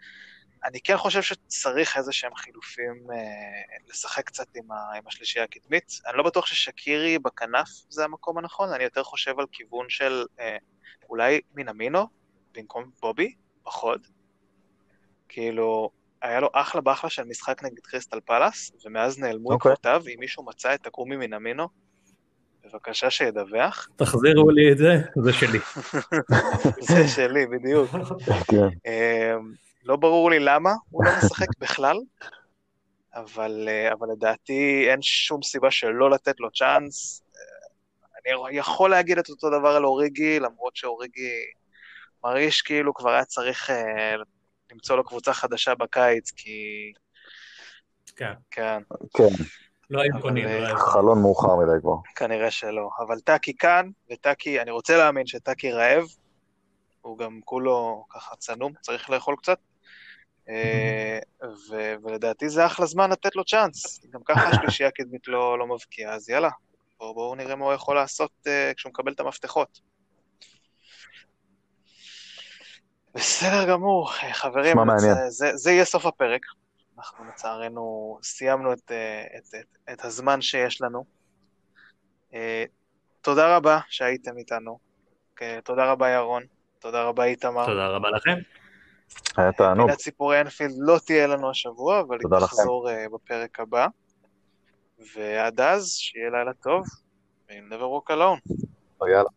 אני כן חושב שצריך איזה שהם חילופים, אה, לשחק קצת עם, ה, עם השלישייה הקדמית. אני לא בטוח ששקירי בכנף זה המקום הנכון, אני יותר חושב על כיוון של אה, אולי מינמינו במקום בובי, בחוד. כאילו, היה לו אחלה באחלה של משחק נגד קריסטל פלאס, ומאז נעלמו okay.
אוקיי.
עקבותיו, אם מישהו מצא את הקומי מינמינו, בבקשה שידווח.
תחזירו לי את זה, זה שלי.
זה שלי, בדיוק.
כן.
אמ, לא ברור לי למה הוא לא משחק בכלל, אבל, אה, אבל לדעתי אין שום סיבה שלא לתת לו צ'אנס. אה, אני יכול להגיד את אותו דבר על אוריגי, למרות שאוריגי מרגיש כאילו כבר היה צריך אה, למצוא לו קבוצה חדשה בקיץ, כי...
כן.
כן.
כן,
לא היו קונים,
אה,
לא היו
חלון מאוחר מדי כבר.
כנראה שלא. אבל טאקי כאן, וטאקי, אני רוצה להאמין שטאקי רעב, הוא גם כולו ככה צנום, צריך לאכול קצת. אה, ו- ולדעתי זה אחלה זמן לתת לו צ'אנס. גם ככה השלישייה הקדמית לא, לא מבקיעה, אז יאללה, בואו בוא נראה מה הוא יכול לעשות uh, כשהוא מקבל את המפתחות. בסדר גמור, אה, חברים, זה יהיה סוף הפרק. אנחנו לצערנו סיימנו את, אה, את, את, את הזמן שיש לנו. אה, תודה רבה שהייתם איתנו. אה, תודה רבה ירון, תודה רבה איתמר.
תודה רבה לכם.
היה תענוג.
פינת סיפורי אנפילד לא תהיה לנו השבוע, אבל היא. תחזור בפרק הבא. ועד אז, שיהיה לילה טוב, ו- never walk alone.
יאללה.